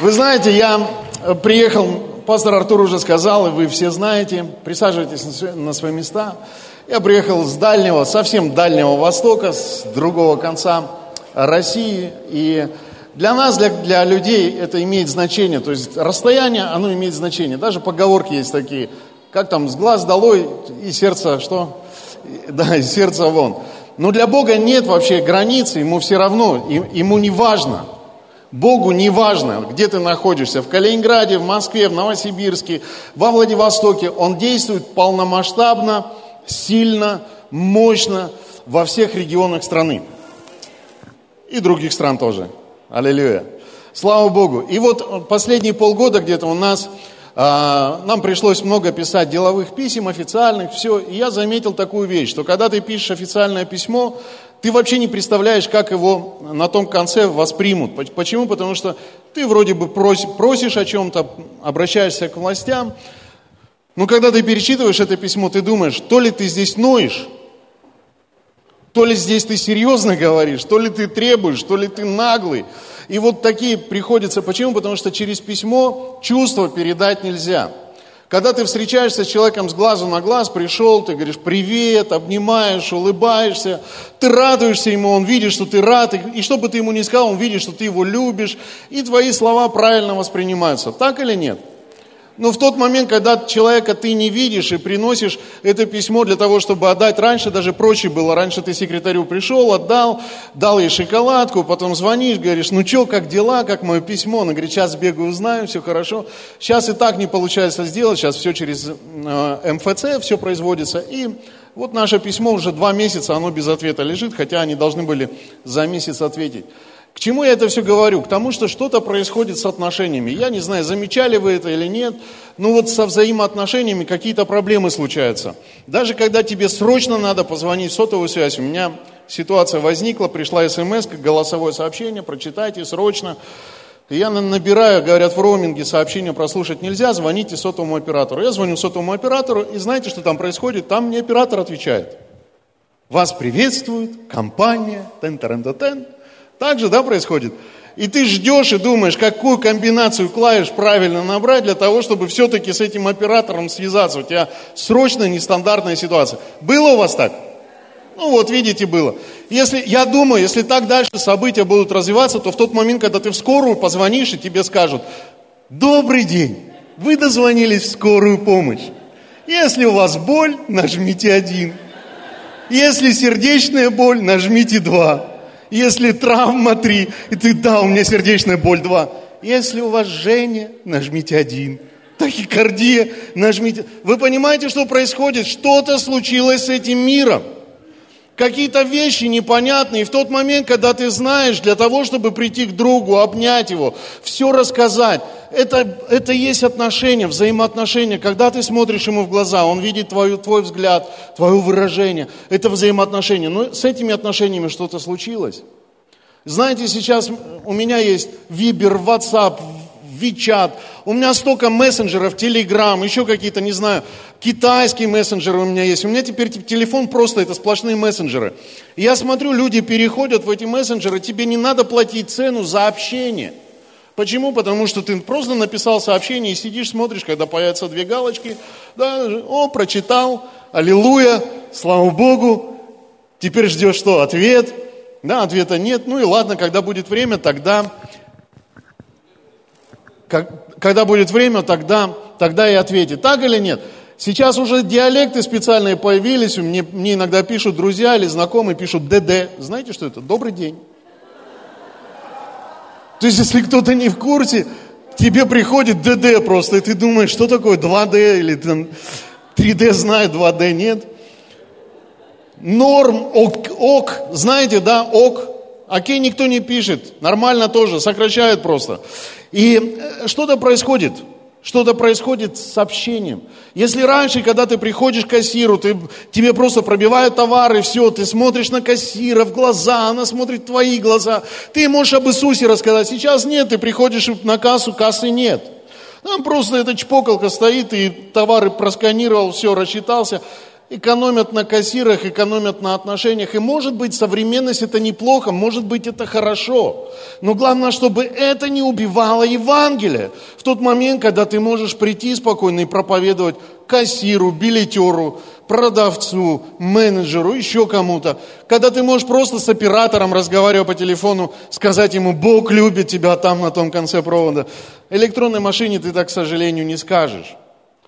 Вы знаете, я э, приехал, пастор Артур уже сказал, и вы все знаете, присаживайтесь на свои места. Я приехал с дальнего, совсем дальнего востока, с другого конца России. И для нас, для, для людей это имеет значение. То есть расстояние, оно имеет значение. Даже поговорки есть такие. Как там, с глаз долой и сердце что? Да, и сердце вон. Но для Бога нет вообще границы, ему все равно, ему не важно. Богу не важно, где ты находишься, в Калининграде, в Москве, в Новосибирске, во Владивостоке. Он действует полномасштабно, сильно, мощно во всех регионах страны. И других стран тоже. Аллилуйя. Слава Богу. И вот последние полгода где-то у нас, а, нам пришлось много писать деловых писем, официальных, все. И я заметил такую вещь, что когда ты пишешь официальное письмо, ты вообще не представляешь, как его на том конце воспримут. Почему? Потому что ты вроде бы просишь, просишь о чем-то, обращаешься к властям, но когда ты перечитываешь это письмо, ты думаешь, то ли ты здесь ноешь, то ли здесь ты серьезно говоришь, то ли ты требуешь, то ли ты наглый. И вот такие приходится. Почему? Потому что через письмо чувства передать нельзя. Когда ты встречаешься с человеком с глазу на глаз, пришел, ты говоришь привет, обнимаешь, улыбаешься, ты радуешься ему, он видит, что ты рад, и, и что бы ты ему ни сказал, он видит, что ты его любишь, и твои слова правильно воспринимаются. Так или нет? Но в тот момент, когда человека ты не видишь и приносишь это письмо для того, чтобы отдать, раньше даже проще было, раньше ты секретарю пришел, отдал, дал ей шоколадку, потом звонишь, говоришь, ну что, как дела, как мое письмо? Она говорит, сейчас бегаю, узнаю, все хорошо. Сейчас и так не получается сделать, сейчас все через э, МФЦ, все производится. И вот наше письмо уже два месяца, оно без ответа лежит, хотя они должны были за месяц ответить. К чему я это все говорю? К тому, что что-то происходит с отношениями. Я не знаю, замечали вы это или нет, но вот со взаимоотношениями какие-то проблемы случаются. Даже когда тебе срочно надо позвонить в сотовую связь, у меня ситуация возникла, пришла смс, голосовое сообщение, прочитайте срочно. я набираю, говорят, в роуминге сообщение прослушать нельзя, звоните сотовому оператору. Я звоню сотовому оператору, и знаете, что там происходит? Там мне оператор отвечает. Вас приветствует компания, тен-тен-тен, так же, да, происходит? И ты ждешь и думаешь, какую комбинацию клавиш правильно набрать для того, чтобы все-таки с этим оператором связаться. У тебя срочная нестандартная ситуация. Было у вас так? Ну вот, видите, было. Если, я думаю, если так дальше события будут развиваться, то в тот момент, когда ты в скорую позвонишь, и тебе скажут, добрый день, вы дозвонились в скорую помощь. Если у вас боль, нажмите один. Если сердечная боль, нажмите два. Если травма 3, и ты, да, у меня сердечная боль 2. Если у вас жжение, нажмите один. Тахикардия, нажмите. Вы понимаете, что происходит? Что-то случилось с этим миром какие-то вещи непонятные. И в тот момент, когда ты знаешь, для того, чтобы прийти к другу, обнять его, все рассказать, это, это есть отношения, взаимоотношения. Когда ты смотришь ему в глаза, он видит твой, твой взгляд, твое выражение. Это взаимоотношения. Но с этими отношениями что-то случилось. Знаете, сейчас у меня есть Вибер, WhatsApp, Вичат, у меня столько мессенджеров, Телеграм, еще какие-то, не знаю, китайские мессенджеры у меня есть. У меня теперь телефон просто, это сплошные мессенджеры. Я смотрю, люди переходят в эти мессенджеры, тебе не надо платить цену за общение. Почему? Потому что ты просто написал сообщение и сидишь, смотришь, когда появятся две галочки, да, о, прочитал, аллилуйя, слава Богу, теперь ждешь что? Ответ, да, ответа нет, ну и ладно, когда будет время, тогда когда будет время, тогда, тогда и ответит. Так или нет? Сейчас уже диалекты специальные появились. Мне, мне иногда пишут друзья или знакомые, пишут ДД. Знаете, что это? Добрый день. То есть, если кто-то не в курсе, тебе приходит ДД просто, и ты думаешь, что такое 2D или там 3D знает, 2D нет. Норм, ок, ок, знаете, да, ок, окей никто не пишет, нормально тоже, сокращают просто. И э, что-то происходит, что-то происходит с общением. Если раньше, когда ты приходишь к кассиру, ты, тебе просто пробивают товары, все, ты смотришь на кассира в глаза, она смотрит в твои глаза, ты можешь об Иисусе рассказать. Сейчас нет, ты приходишь на кассу, кассы нет. Там просто эта чпоколка стоит, и товары просканировал, все, рассчитался. Экономят на кассирах, экономят на отношениях. И может быть современность это неплохо, может быть это хорошо. Но главное, чтобы это не убивало Евангелие. В тот момент, когда ты можешь прийти спокойно и проповедовать кассиру, билетеру, продавцу, менеджеру, еще кому-то. Когда ты можешь просто с оператором, разговаривая по телефону, сказать ему, Бог любит тебя там на том конце провода. Электронной машине ты так, к сожалению, не скажешь.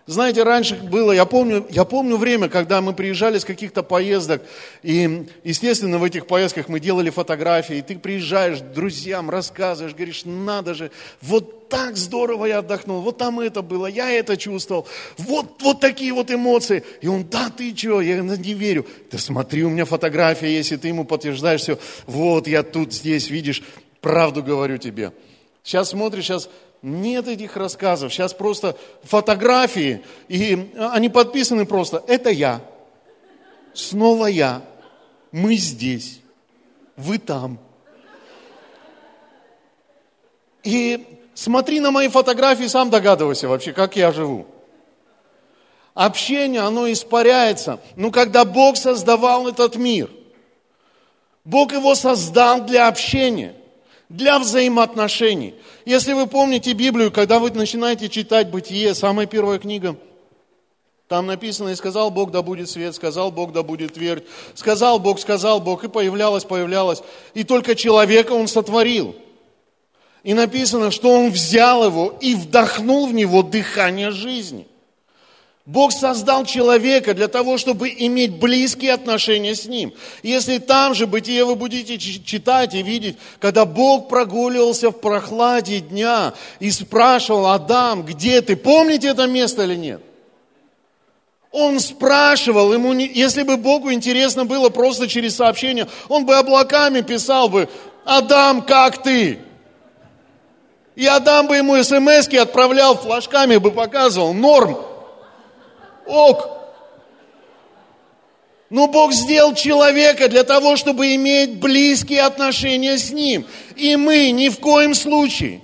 Знаете, раньше было, я помню, я помню время, когда мы приезжали с каких-то поездок, и, естественно, в этих поездках мы делали фотографии, и ты приезжаешь друзьям, рассказываешь, говоришь, надо же, вот так здорово я отдохнул, вот там это было, я это чувствовал, вот, вот такие вот эмоции. И он, да ты что, я не верю. Да смотри, у меня фотография есть, и ты ему подтверждаешь все, вот я тут, здесь, видишь, правду говорю тебе. Сейчас смотришь, сейчас нет этих рассказов. Сейчас просто фотографии, и они подписаны просто. Это я. Снова я. Мы здесь. Вы там. И смотри на мои фотографии, сам догадывайся вообще, как я живу. Общение, оно испаряется. Но когда Бог создавал этот мир, Бог его создал для общения, для взаимоотношений. Если вы помните Библию, когда вы начинаете читать Бытие, самая первая книга, там написано, и сказал Бог, да будет свет, сказал Бог, да будет твердь, сказал Бог, сказал Бог, и появлялось, появлялось. И только человека Он сотворил. И написано, что Он взял его и вдохнул в него дыхание жизни – Бог создал человека для того, чтобы иметь близкие отношения с Ним. Если там же бытие вы будете читать и видеть, когда Бог прогуливался в прохладе дня и спрашивал, Адам, где ты? Помните это место или нет? Он спрашивал, ему не, если бы Богу интересно было просто через сообщение, он бы облаками писал бы, Адам, как ты? И Адам бы ему смс отправлял, флажками бы показывал, норм, ок. Но Бог сделал человека для того, чтобы иметь близкие отношения с Ним. И мы ни в коем случае,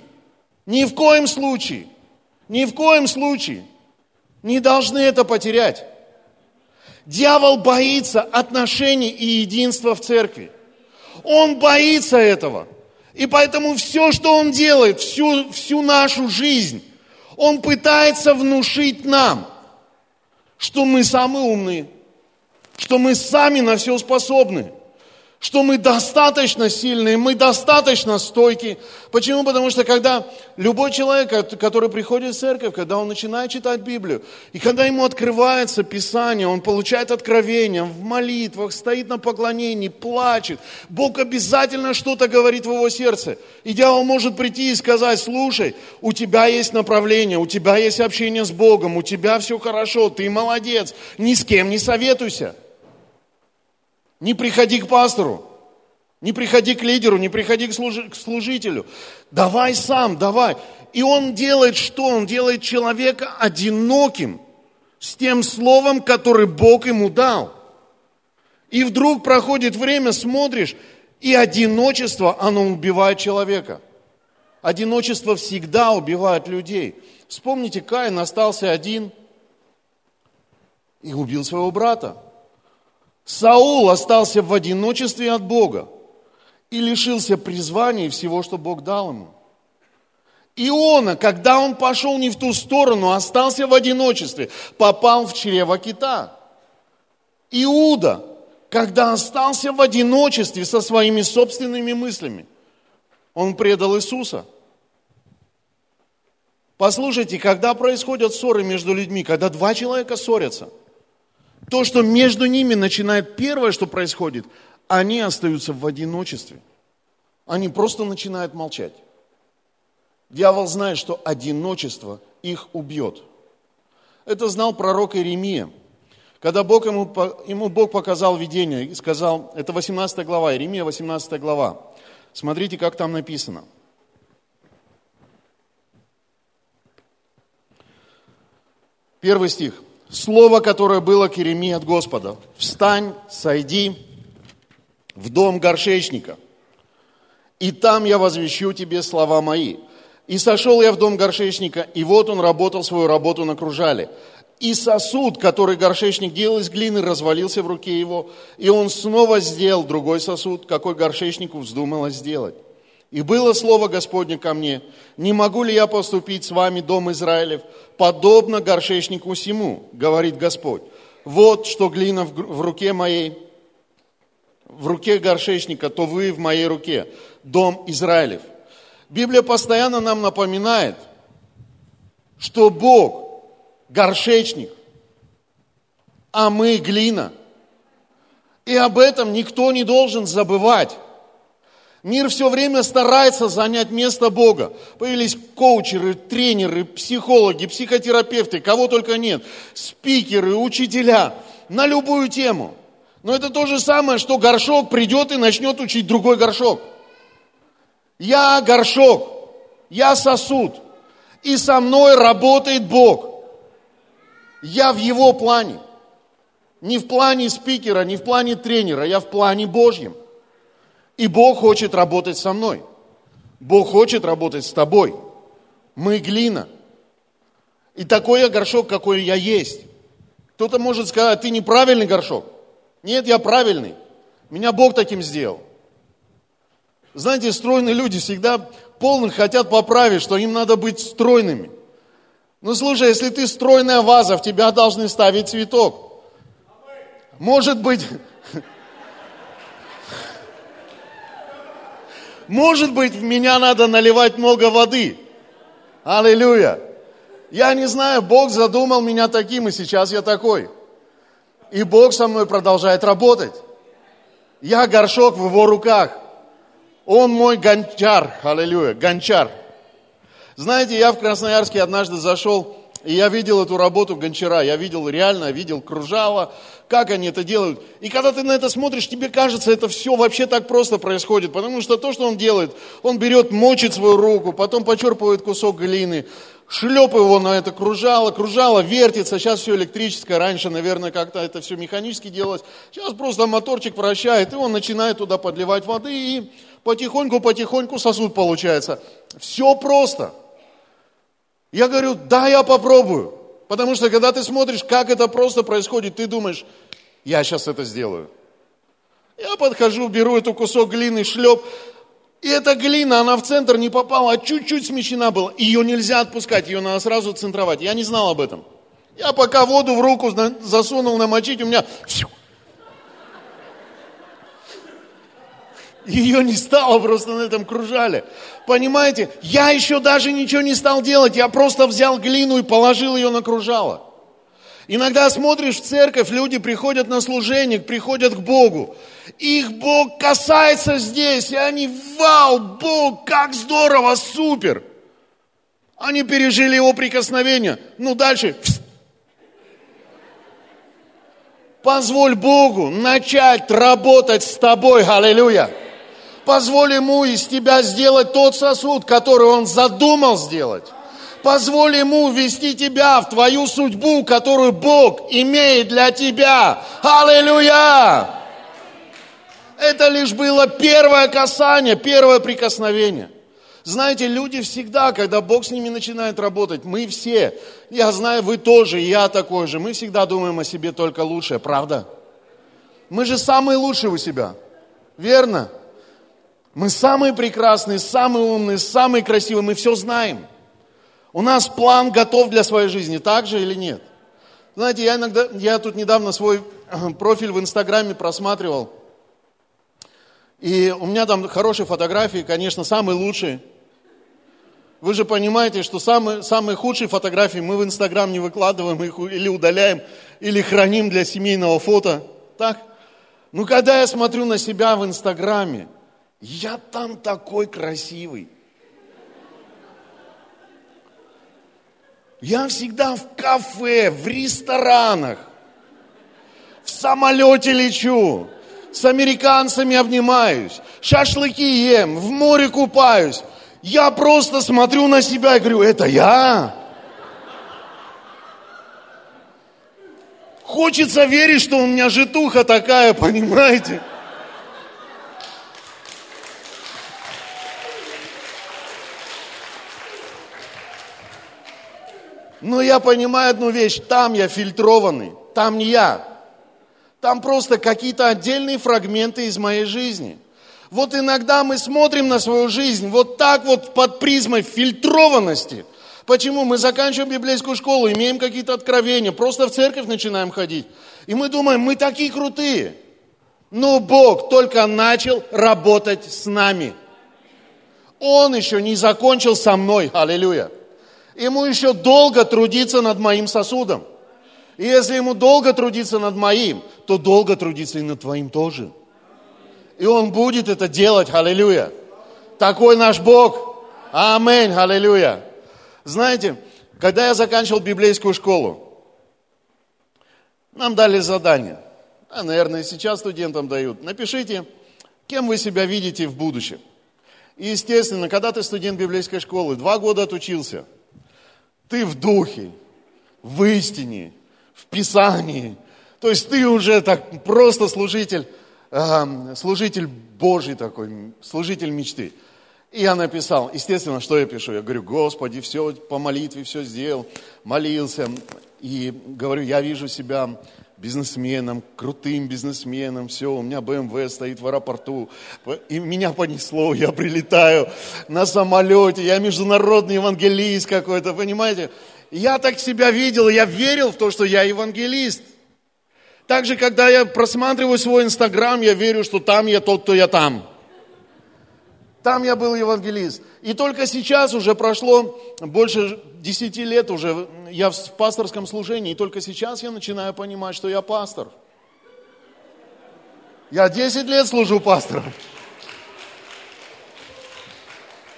ни в коем случае, ни в коем случае не должны это потерять. Дьявол боится отношений и единства в церкви. Он боится этого. И поэтому все, что он делает, всю, всю нашу жизнь, он пытается внушить нам – что мы самые умные, что мы сами на все способны – что мы достаточно сильные, мы достаточно стойкие. Почему? Потому что когда любой человек, который приходит в церковь, когда он начинает читать Библию, и когда ему открывается Писание, он получает откровение в молитвах, стоит на поклонении, плачет, Бог обязательно что-то говорит в его сердце. И дьявол может прийти и сказать, слушай, у тебя есть направление, у тебя есть общение с Богом, у тебя все хорошо, ты молодец, ни с кем не советуйся. Не приходи к пастору, не приходи к лидеру, не приходи к, служ... к служителю. Давай сам, давай. И он делает что? Он делает человека одиноким с тем словом, которое Бог ему дал. И вдруг проходит время, смотришь, и одиночество, оно убивает человека. Одиночество всегда убивает людей. Вспомните, Каин остался один и убил своего брата. Саул остался в одиночестве от Бога и лишился призвания и всего, что Бог дал ему. Иона, когда он пошел не в ту сторону, остался в одиночестве, попал в чрево кита. Иуда, когда остался в одиночестве со своими собственными мыслями, он предал Иисуса. Послушайте, когда происходят ссоры между людьми, когда два человека ссорятся – то, что между ними начинает первое, что происходит, они остаются в одиночестве. Они просто начинают молчать. Дьявол знает, что одиночество их убьет. Это знал пророк Иеремия. Когда Бог ему, ему Бог показал видение и сказал, это 18 глава, Иеремия 18 глава. Смотрите, как там написано. Первый стих слово, которое было к Иеремии от Господа. «Встань, сойди в дом горшечника, и там я возвещу тебе слова мои». И сошел я в дом горшечника, и вот он работал свою работу на кружале. И сосуд, который горшечник делал из глины, развалился в руке его, и он снова сделал другой сосуд, какой горшечнику вздумалось сделать. И было слово Господне ко мне, не могу ли я поступить с вами, дом Израилев, подобно горшечнику сему, говорит Господь. Вот что глина в руке моей, в руке горшечника, то вы в моей руке, дом Израилев. Библия постоянно нам напоминает, что Бог горшечник, а мы глина. И об этом никто не должен забывать. Мир все время старается занять место Бога. Появились коучеры, тренеры, психологи, психотерапевты, кого только нет, спикеры, учителя на любую тему. Но это то же самое, что горшок придет и начнет учить другой горшок. Я горшок, я сосуд, и со мной работает Бог. Я в Его плане. Не в плане спикера, не в плане тренера, я в плане Божьем. И Бог хочет работать со мной. Бог хочет работать с тобой. Мы глина. И такой я горшок, какой я есть. Кто-то может сказать, ты неправильный горшок. Нет, я правильный. Меня Бог таким сделал. Знаете, стройные люди всегда полных хотят поправить, что им надо быть стройными. Ну слушай, если ты стройная ваза, в тебя должны ставить цветок. Может быть, Может быть, в меня надо наливать много воды. Аллилуйя. Я не знаю, Бог задумал меня таким, и сейчас я такой. И Бог со мной продолжает работать. Я горшок в его руках. Он мой гончар. Аллилуйя. Гончар. Знаете, я в Красноярске однажды зашел и я видел эту работу гончара, я видел реально, видел кружало, как они это делают. И когда ты на это смотришь, тебе кажется, это все вообще так просто происходит. Потому что то, что он делает, он берет, мочит свою руку, потом почерпывает кусок глины, шлеп его на это кружало, кружало вертится, сейчас все электрическое, раньше, наверное, как-то это все механически делалось. Сейчас просто моторчик вращает, и он начинает туда подливать воды, и потихоньку-потихоньку сосуд получается. Все просто. Я говорю, да, я попробую. Потому что когда ты смотришь, как это просто происходит, ты думаешь, я сейчас это сделаю. Я подхожу, беру эту кусок глины, шлеп, и эта глина, она в центр не попала, а чуть-чуть смещена была. Ее нельзя отпускать, ее надо сразу центровать. Я не знал об этом. Я пока воду в руку засунул намочить, у меня Ее не стало просто на этом кружале. Понимаете? Я еще даже ничего не стал делать. Я просто взял глину и положил ее на кружало. Иногда смотришь в церковь, люди приходят на служение, приходят к Богу. Их Бог касается здесь, и они, вау, Бог, как здорово, супер. Они пережили его прикосновение. Ну, дальше. Позволь Богу начать работать с тобой. Аллилуйя. Позволь ему из тебя сделать тот сосуд, который он задумал сделать. Позволь ему ввести тебя в твою судьбу, которую Бог имеет для тебя. Аллилуйя! Это лишь было первое касание, первое прикосновение. Знаете, люди всегда, когда Бог с ними начинает работать, мы все, я знаю, вы тоже, я такой же, мы всегда думаем о себе только лучшее, правда? Мы же самые лучшие у себя, верно? Мы самые прекрасные, самые умные, самые красивые, мы все знаем. У нас план готов для своей жизни, так же или нет? Знаете, я иногда, я тут недавно свой профиль в Инстаграме просматривал, и у меня там хорошие фотографии, конечно, самые лучшие. Вы же понимаете, что самые, самые худшие фотографии мы в Инстаграм не выкладываем, их или удаляем, или храним для семейного фото. Так? Ну, когда я смотрю на себя в Инстаграме, я там такой красивый. Я всегда в кафе, в ресторанах, в самолете лечу, с американцами обнимаюсь, шашлыки ем, в море купаюсь. Я просто смотрю на себя и говорю, это я. Хочется верить, что у меня житуха такая, понимаете? Но я понимаю одну вещь, там я фильтрованный, там не я. Там просто какие-то отдельные фрагменты из моей жизни. Вот иногда мы смотрим на свою жизнь вот так вот под призмой фильтрованности. Почему? Мы заканчиваем библейскую школу, имеем какие-то откровения, просто в церковь начинаем ходить. И мы думаем, мы такие крутые. Но Бог только начал работать с нами. Он еще не закончил со мной. Аллилуйя. Ему еще долго трудиться над моим сосудом. И если ему долго трудиться над моим, то долго трудиться и над твоим тоже. И он будет это делать, аллилуйя. Такой наш Бог. Аминь, аллилуйя. Знаете, когда я заканчивал библейскую школу, нам дали задание. А, наверное, сейчас студентам дают. Напишите, кем вы себя видите в будущем. И, естественно, когда ты студент библейской школы, два года отучился – ты в духе, в истине, в Писании. То есть ты уже так просто служитель, э, служитель Божий такой, служитель мечты. И я написал, естественно, что я пишу? Я говорю, Господи, все по молитве, все сделал, молился. И говорю, я вижу себя бизнесменом, крутым бизнесменом, все, у меня БМВ стоит в аэропорту, и меня понесло, я прилетаю на самолете, я международный евангелист какой-то, понимаете? Я так себя видел, я верил в то, что я евангелист. Также, когда я просматриваю свой инстаграм, я верю, что там я тот, кто я там. Там я был евангелист. И только сейчас уже прошло больше десяти лет уже, я в пасторском служении, и только сейчас я начинаю понимать, что я пастор. Я 10 лет служу пастором.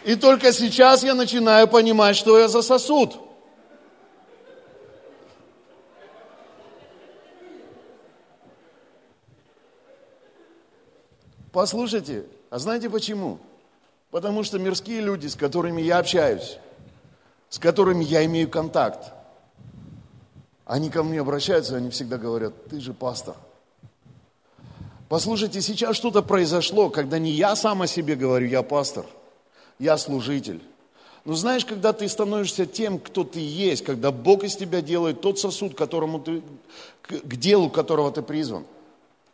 И только сейчас я начинаю понимать, что я за сосуд. Послушайте, а знаете почему? Потому что мирские люди, с которыми я общаюсь, с которыми я имею контакт, они ко мне обращаются, они всегда говорят, ты же пастор. Послушайте, сейчас что-то произошло, когда не я сам о себе говорю, я пастор, я служитель. Но знаешь, когда ты становишься тем, кто ты есть, когда Бог из тебя делает тот сосуд, которому ты, к делу которого ты призван,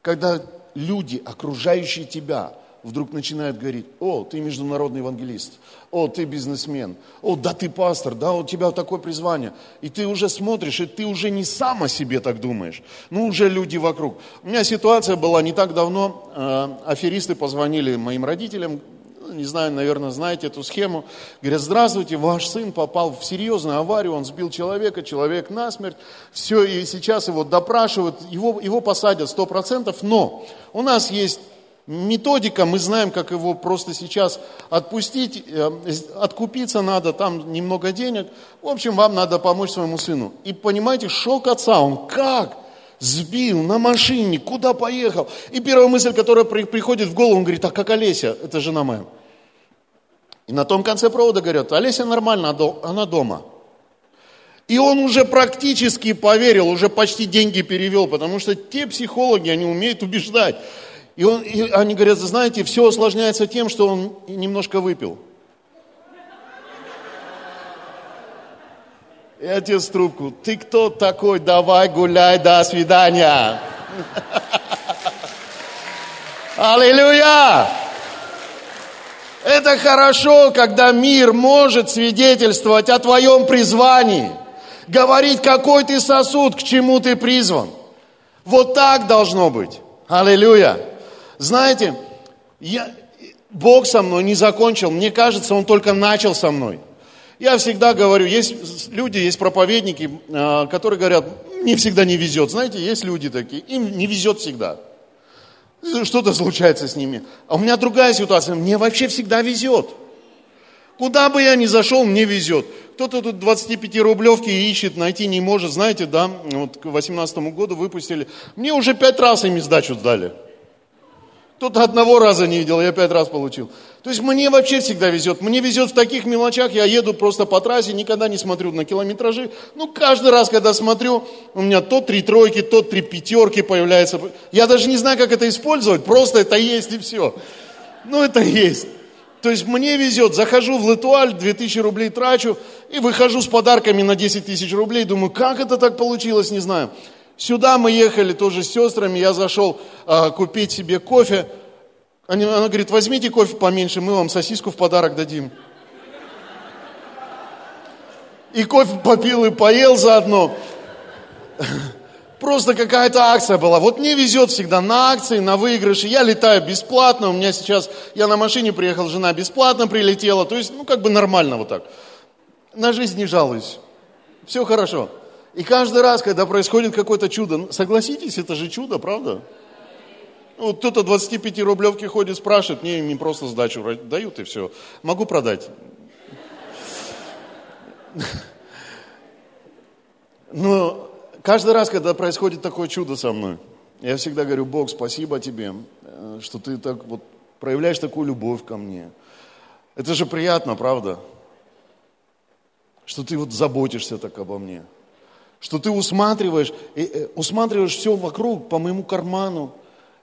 когда люди, окружающие тебя, вдруг начинает говорить, о, ты международный евангелист, о, ты бизнесмен, о, да ты пастор, да, у тебя такое призвание. И ты уже смотришь, и ты уже не сам о себе так думаешь, ну уже люди вокруг. У меня ситуация была не так давно, э, аферисты позвонили моим родителям, не знаю, наверное, знаете эту схему. Говорят, здравствуйте, ваш сын попал в серьезную аварию, он сбил человека, человек насмерть. Все, и сейчас его допрашивают, его, его посадят 100%, но у нас есть методика, мы знаем, как его просто сейчас отпустить, э, откупиться надо, там немного денег. В общем, вам надо помочь своему сыну. И понимаете, шок отца, он как? Сбил на машине, куда поехал? И первая мысль, которая приходит в голову, он говорит, а как Олеся? Это жена моя. И на том конце провода говорят, Олеся нормально, она дома. И он уже практически поверил, уже почти деньги перевел, потому что те психологи, они умеют убеждать. И, он, и они говорят, знаете, все осложняется тем, что он немножко выпил. И отец трубку, ты кто такой, давай гуляй, до свидания. Аллилуйя! Это хорошо, когда мир может свидетельствовать о твоем призвании, говорить, какой ты сосуд, к чему ты призван. Вот так должно быть. Аллилуйя! Знаете, я, Бог со мной не закончил, мне кажется, Он только начал со мной. Я всегда говорю, есть люди, есть проповедники, а, которые говорят, мне всегда не везет. Знаете, есть люди такие, им не везет всегда. Что-то случается с ними. А у меня другая ситуация, мне вообще всегда везет. Куда бы я ни зашел, мне везет. Кто-то тут 25-рублевки ищет, найти не может. Знаете, да, вот к 18 году выпустили. Мне уже пять раз ими сдачу сдали. Кто-то одного раза не видел, я пять раз получил. То есть мне вообще всегда везет. Мне везет в таких мелочах, я еду просто по трассе, никогда не смотрю на километражи. Ну, каждый раз, когда смотрю, у меня то три тройки, то три пятерки появляются. Я даже не знаю, как это использовать, просто это есть и все. Ну, это есть. То есть мне везет, захожу в Литуаль, 2000 рублей трачу, и выхожу с подарками на 10 тысяч рублей. Думаю, как это так получилось, не знаю. Сюда мы ехали тоже с сестрами, я зашел а, купить себе кофе. Она, она говорит, возьмите кофе поменьше, мы вам сосиску в подарок дадим. И кофе попил, и поел заодно. Просто какая-то акция была. Вот мне везет всегда на акции, на выигрыши. Я летаю бесплатно. У меня сейчас, я на машине приехал, жена бесплатно прилетела. То есть, ну, как бы нормально вот так. На жизнь не жалуюсь. Все хорошо. И каждый раз, когда происходит какое-то чудо, ну, согласитесь, это же чудо, правда? Ну, вот кто-то 25 рублевки ходит, спрашивает, мне им просто сдачу дают и все. Могу продать. Но каждый раз, когда происходит такое чудо со мной, я всегда говорю, Бог, спасибо тебе, э, что ты так вот проявляешь такую любовь ко мне. Это же приятно, правда? Что ты вот заботишься так обо мне. Что ты усматриваешь, э, усматриваешь все вокруг по моему карману.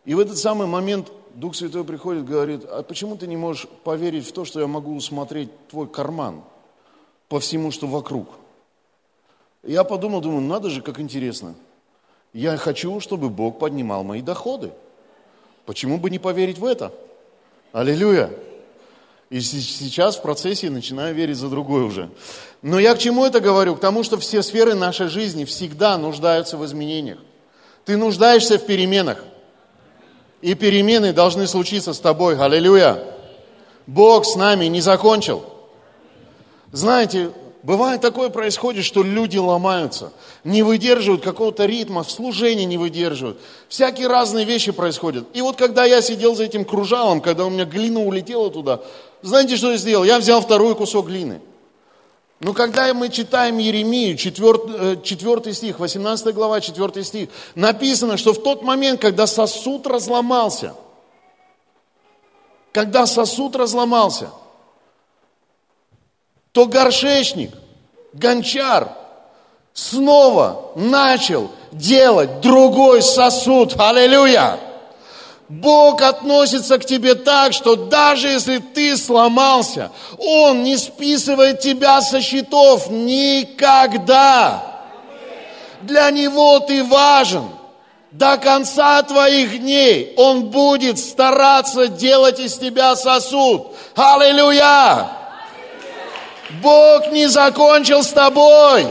И в этот самый момент Дух Святой приходит говорит, а почему ты не можешь поверить в то, что я могу усмотреть твой карман по всему, что вокруг? Я подумал, думаю, надо же, как интересно. Я хочу, чтобы Бог поднимал мои доходы. Почему бы не поверить в это? Аллилуйя. И сейчас в процессе начинаю верить за другое уже. Но я к чему это говорю? К тому, что все сферы нашей жизни всегда нуждаются в изменениях. Ты нуждаешься в переменах. И перемены должны случиться с тобой. Аллилуйя. Бог с нами не закончил. Знаете, Бывает такое происходит, что люди ломаются, не выдерживают какого-то ритма, в служении не выдерживают. Всякие разные вещи происходят. И вот когда я сидел за этим кружалом, когда у меня глина улетела туда, знаете, что я сделал? Я взял второй кусок глины. Но когда мы читаем Еремию, 4, 4 э, стих, 18 глава, 4 стих, написано, что в тот момент, когда сосуд разломался, когда сосуд разломался – то горшечник, гончар снова начал делать другой сосуд. Аллилуйя! Бог относится к тебе так, что даже если ты сломался, Он не списывает тебя со счетов никогда. Для Него ты важен. До конца твоих дней Он будет стараться делать из тебя сосуд. Аллилуйя! Бог не закончил с тобой.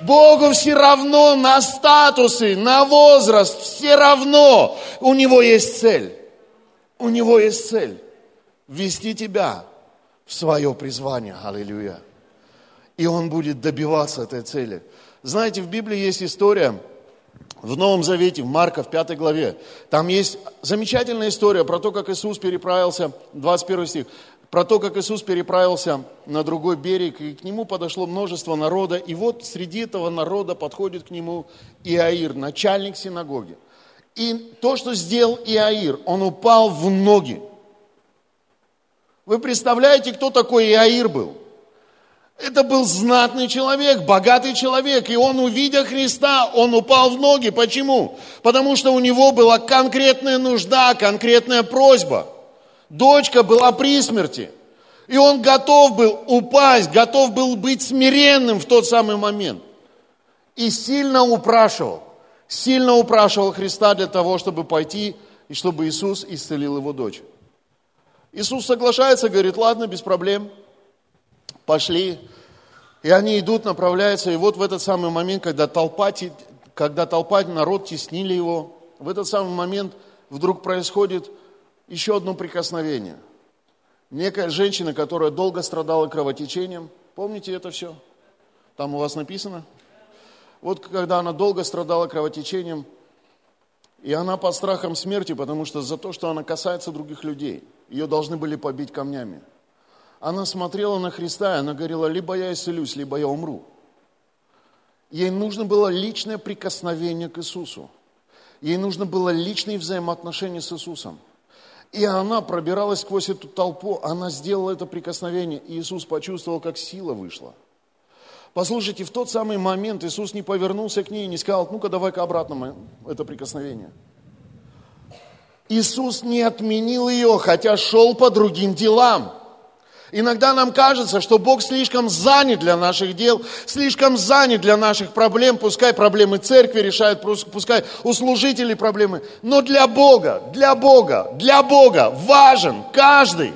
Богу все равно на статусы, на возраст, все равно. У Него есть цель. У Него есть цель. Ввести тебя в свое призвание. Аллилуйя. И Он будет добиваться этой цели. Знаете, в Библии есть история, в Новом Завете, в Марка, в пятой главе. Там есть замечательная история про то, как Иисус переправился, 21 стих про то, как Иисус переправился на другой берег, и к нему подошло множество народа, и вот среди этого народа подходит к нему Иаир, начальник синагоги. И то, что сделал Иаир, он упал в ноги. Вы представляете, кто такой Иаир был? Это был знатный человек, богатый человек, и он, увидя Христа, он упал в ноги. Почему? Потому что у него была конкретная нужда, конкретная просьба – Дочка была при смерти. И он готов был упасть, готов был быть смиренным в тот самый момент. И сильно упрашивал, сильно упрашивал Христа для того, чтобы пойти и чтобы Иисус исцелил его дочь. Иисус соглашается, говорит, ладно, без проблем, пошли. И они идут, направляются, и вот в этот самый момент, когда толпа, когда толпа, народ теснили его, в этот самый момент вдруг происходит – еще одно прикосновение. Некая женщина, которая долго страдала кровотечением, помните это все? Там у вас написано? Вот когда она долго страдала кровотечением, и она под страхом смерти, потому что за то, что она касается других людей, ее должны были побить камнями. Она смотрела на Христа, и она говорила, либо я исцелюсь, либо я умру. Ей нужно было личное прикосновение к Иисусу. Ей нужно было личные взаимоотношения с Иисусом. И она пробиралась сквозь эту толпу, она сделала это прикосновение, и Иисус почувствовал, как сила вышла. Послушайте, в тот самый момент Иисус не повернулся к ней и не сказал, ну-ка давай-ка обратно это прикосновение. Иисус не отменил ее, хотя шел по другим делам. Иногда нам кажется, что Бог слишком занят для наших дел, слишком занят для наших проблем, пускай проблемы церкви решают, пускай у служителей проблемы. Но для Бога, для Бога, для Бога важен каждый.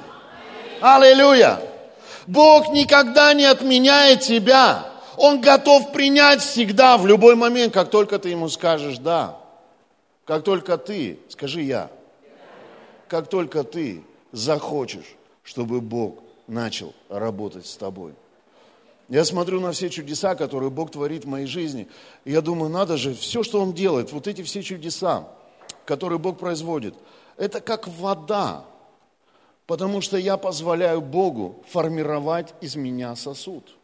Аллилуйя! Бог никогда не отменяет тебя. Он готов принять всегда, в любой момент, как только ты ему скажешь «да». Как только ты, скажи «я», как только ты захочешь, чтобы Бог начал работать с тобой. Я смотрю на все чудеса, которые Бог творит в моей жизни, и я думаю, надо же, все, что Он делает, вот эти все чудеса, которые Бог производит, это как вода, потому что я позволяю Богу формировать из меня сосуд.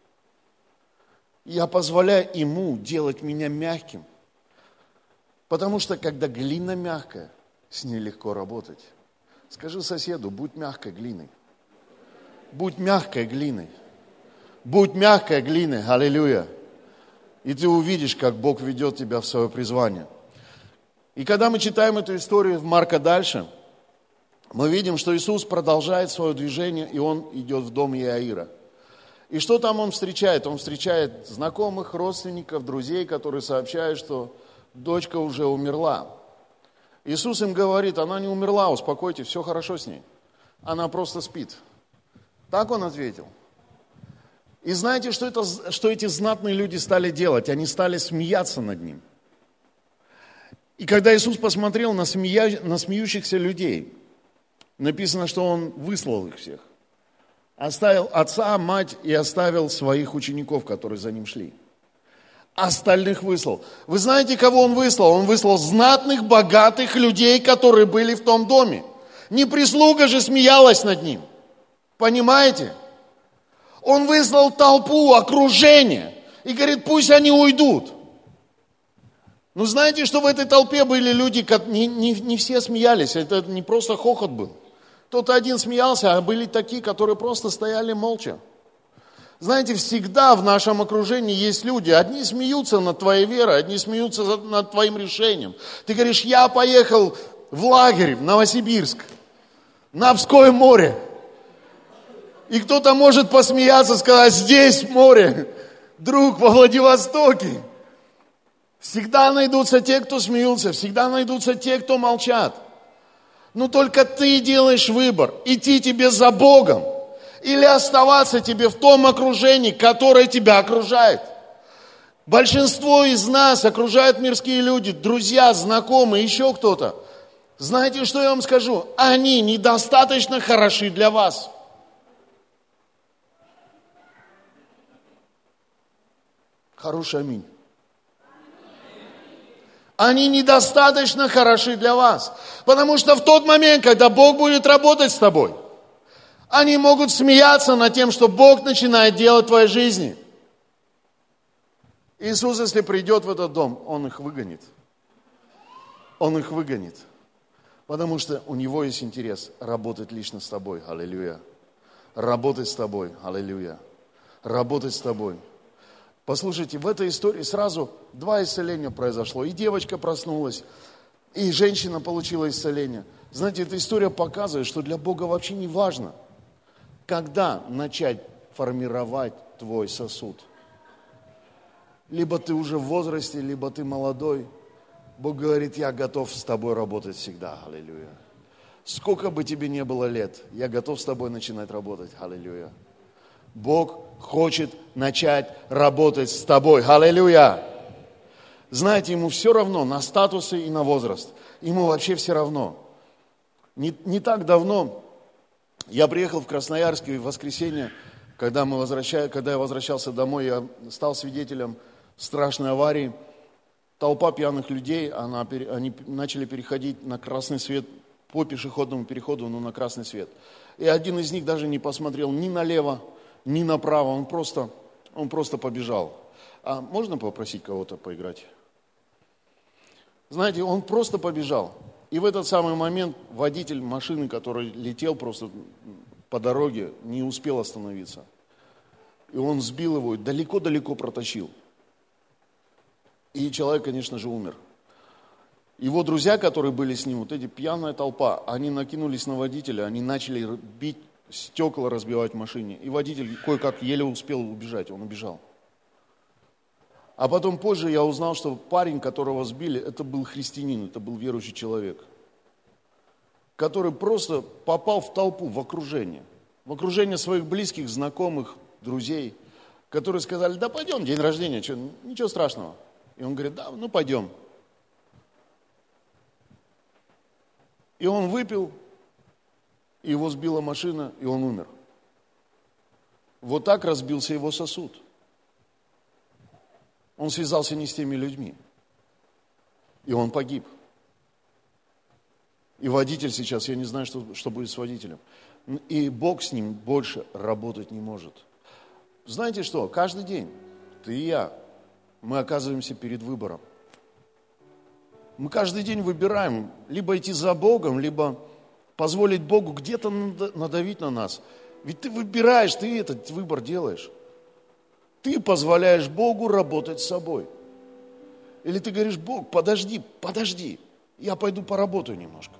Я позволяю Ему делать меня мягким, потому что когда глина мягкая, с ней легко работать. Скажи соседу, будь мягкой глиной. Будь мягкой глиной. Будь мягкой глиной. Аллилуйя. И ты увидишь, как Бог ведет тебя в свое призвание. И когда мы читаем эту историю в Марка дальше, мы видим, что Иисус продолжает свое движение, и Он идет в дом Иаира. И что там Он встречает? Он встречает знакомых, родственников, друзей, которые сообщают, что дочка уже умерла. Иисус им говорит, она не умерла, успокойтесь, все хорошо с ней. Она просто спит. Так он ответил. И знаете, что, это, что эти знатные люди стали делать? Они стали смеяться над ним. И когда Иисус посмотрел на, смея, на смеющихся людей, написано, что Он выслал их всех. Оставил отца, мать и оставил своих учеников, которые за ним шли. Остальных выслал. Вы знаете, кого Он выслал? Он выслал знатных, богатых людей, которые были в том доме. Не прислуга же смеялась над ним – Понимаете? Он выслал толпу, окружение. И говорит, пусть они уйдут. Ну, знаете, что в этой толпе были люди, не, не, не все смеялись, это не просто хохот был. Кто-то один смеялся, а были такие, которые просто стояли молча. Знаете, всегда в нашем окружении есть люди, одни смеются над твоей верой, одни смеются над твоим решением. Ты говоришь, я поехал в лагерь в Новосибирск, на Обское море. И кто-то может посмеяться, сказать, здесь море, друг во Владивостоке. Всегда найдутся те, кто смеются, всегда найдутся те, кто молчат. Но только ты делаешь выбор, идти тебе за Богом или оставаться тебе в том окружении, которое тебя окружает. Большинство из нас окружают мирские люди, друзья, знакомые, еще кто-то. Знаете, что я вам скажу? Они недостаточно хороши для вас. Хороший аминь. Они недостаточно хороши для вас. Потому что в тот момент, когда Бог будет работать с тобой, они могут смеяться над тем, что Бог начинает делать в твоей жизни. Иисус, если придет в этот дом, Он их выгонит. Он их выгонит. Потому что у Него есть интерес работать лично с тобой. Аллилуйя. Работать с тобой. Аллилуйя. Работать с тобой. Послушайте, в этой истории сразу два исцеления произошло. И девочка проснулась, и женщина получила исцеление. Знаете, эта история показывает, что для Бога вообще не важно, когда начать формировать твой сосуд. Либо ты уже в возрасте, либо ты молодой. Бог говорит, я готов с тобой работать всегда. Аллилуйя. Сколько бы тебе не было лет, я готов с тобой начинать работать. Аллилуйя. Бог хочет начать работать с тобой. Аллилуйя! Знаете, ему все равно на статусы и на возраст. Ему вообще все равно. Не, не так давно я приехал в Красноярск и в воскресенье, когда, мы возвращали, когда я возвращался домой, я стал свидетелем страшной аварии. Толпа пьяных людей, она, они начали переходить на красный свет по пешеходному переходу, но на красный свет. И один из них даже не посмотрел ни налево, ни направо, он просто, он просто побежал. А можно попросить кого-то поиграть? Знаете, он просто побежал. И в этот самый момент водитель машины, который летел просто по дороге, не успел остановиться. И он сбил его и далеко-далеко протащил. И человек, конечно же, умер. Его друзья, которые были с ним, вот эти пьяная толпа, они накинулись на водителя, они начали бить стекла, разбивать в машине. И водитель кое-как еле успел убежать, он убежал. А потом позже я узнал, что парень, которого сбили, это был христианин, это был верующий человек, который просто попал в толпу, в окружение, в окружение своих близких, знакомых, друзей, которые сказали, да пойдем, день рождения, что, ничего страшного. И он говорит, да, ну пойдем. И он выпил, и его сбила машина, и он умер. Вот так разбился его сосуд. Он связался не с теми людьми. И он погиб. И водитель сейчас, я не знаю, что, что будет с водителем. И Бог с ним больше работать не может. Знаете что? Каждый день ты и я, мы оказываемся перед выбором. Мы каждый день выбираем либо идти за Богом, либо позволить Богу где-то надавить на нас. Ведь ты выбираешь, ты этот выбор делаешь. Ты позволяешь Богу работать с собой. Или ты говоришь, Бог, подожди, подожди, я пойду поработаю немножко.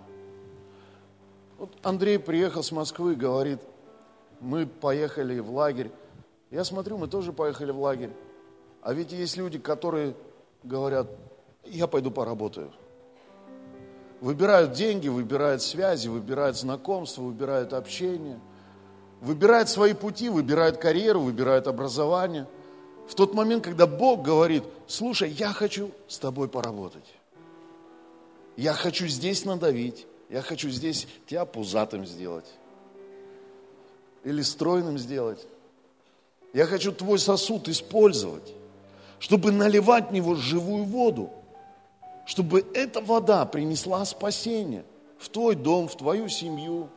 Вот Андрей приехал с Москвы, говорит, мы поехали в лагерь. Я смотрю, мы тоже поехали в лагерь. А ведь есть люди, которые говорят, я пойду поработаю. Выбирают деньги, выбирают связи, выбирают знакомства, выбирают общение, выбирают свои пути, выбирают карьеру, выбирают образование. В тот момент, когда Бог говорит, слушай, я хочу с тобой поработать. Я хочу здесь надавить, я хочу здесь тебя пузатым сделать. Или стройным сделать. Я хочу твой сосуд использовать, чтобы наливать в него живую воду чтобы эта вода принесла спасение в твой дом, в твою семью,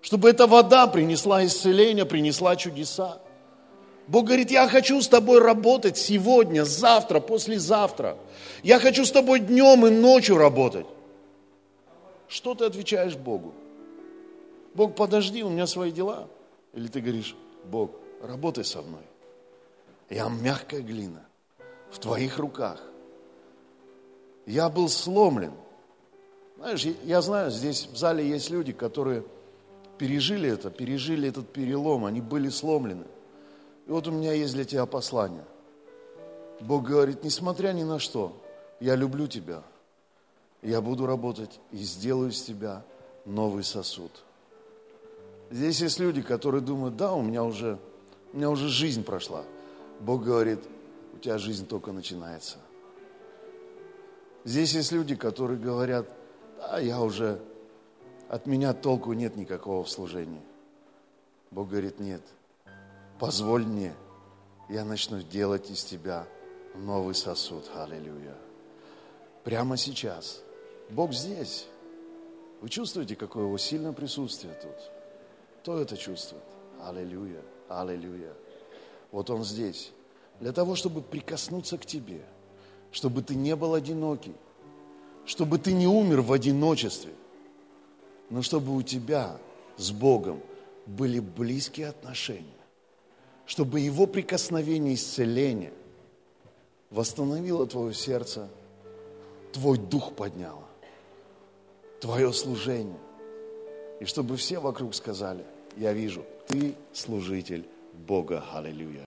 чтобы эта вода принесла исцеление, принесла чудеса. Бог говорит, я хочу с тобой работать сегодня, завтра, послезавтра. Я хочу с тобой днем и ночью работать. Что ты отвечаешь Богу? Бог, подожди, у меня свои дела. Или ты говоришь, Бог, работай со мной. Я мягкая глина в твоих руках. Я был сломлен. Знаешь, я знаю, здесь в зале есть люди, которые пережили это, пережили этот перелом, они были сломлены. И вот у меня есть для тебя послание. Бог говорит, несмотря ни на что, я люблю тебя. Я буду работать и сделаю из тебя новый сосуд. Здесь есть люди, которые думают, да, у меня уже, у меня уже жизнь прошла. Бог говорит, у тебя жизнь только начинается. Здесь есть люди, которые говорят, да, я уже, от меня толку нет никакого в служении. Бог говорит, нет, позволь мне, я начну делать из тебя новый сосуд. Аллилуйя. Прямо сейчас. Бог здесь. Вы чувствуете, какое его сильное присутствие тут? Кто это чувствует? Аллилуйя, аллилуйя. Вот он здесь. Для того, чтобы прикоснуться к тебе – чтобы ты не был одинокий, чтобы ты не умер в одиночестве, но чтобы у тебя с Богом были близкие отношения, чтобы Его прикосновение исцеления восстановило твое сердце, твой дух подняло, твое служение. И чтобы все вокруг сказали, я вижу, ты служитель Бога. Аллилуйя.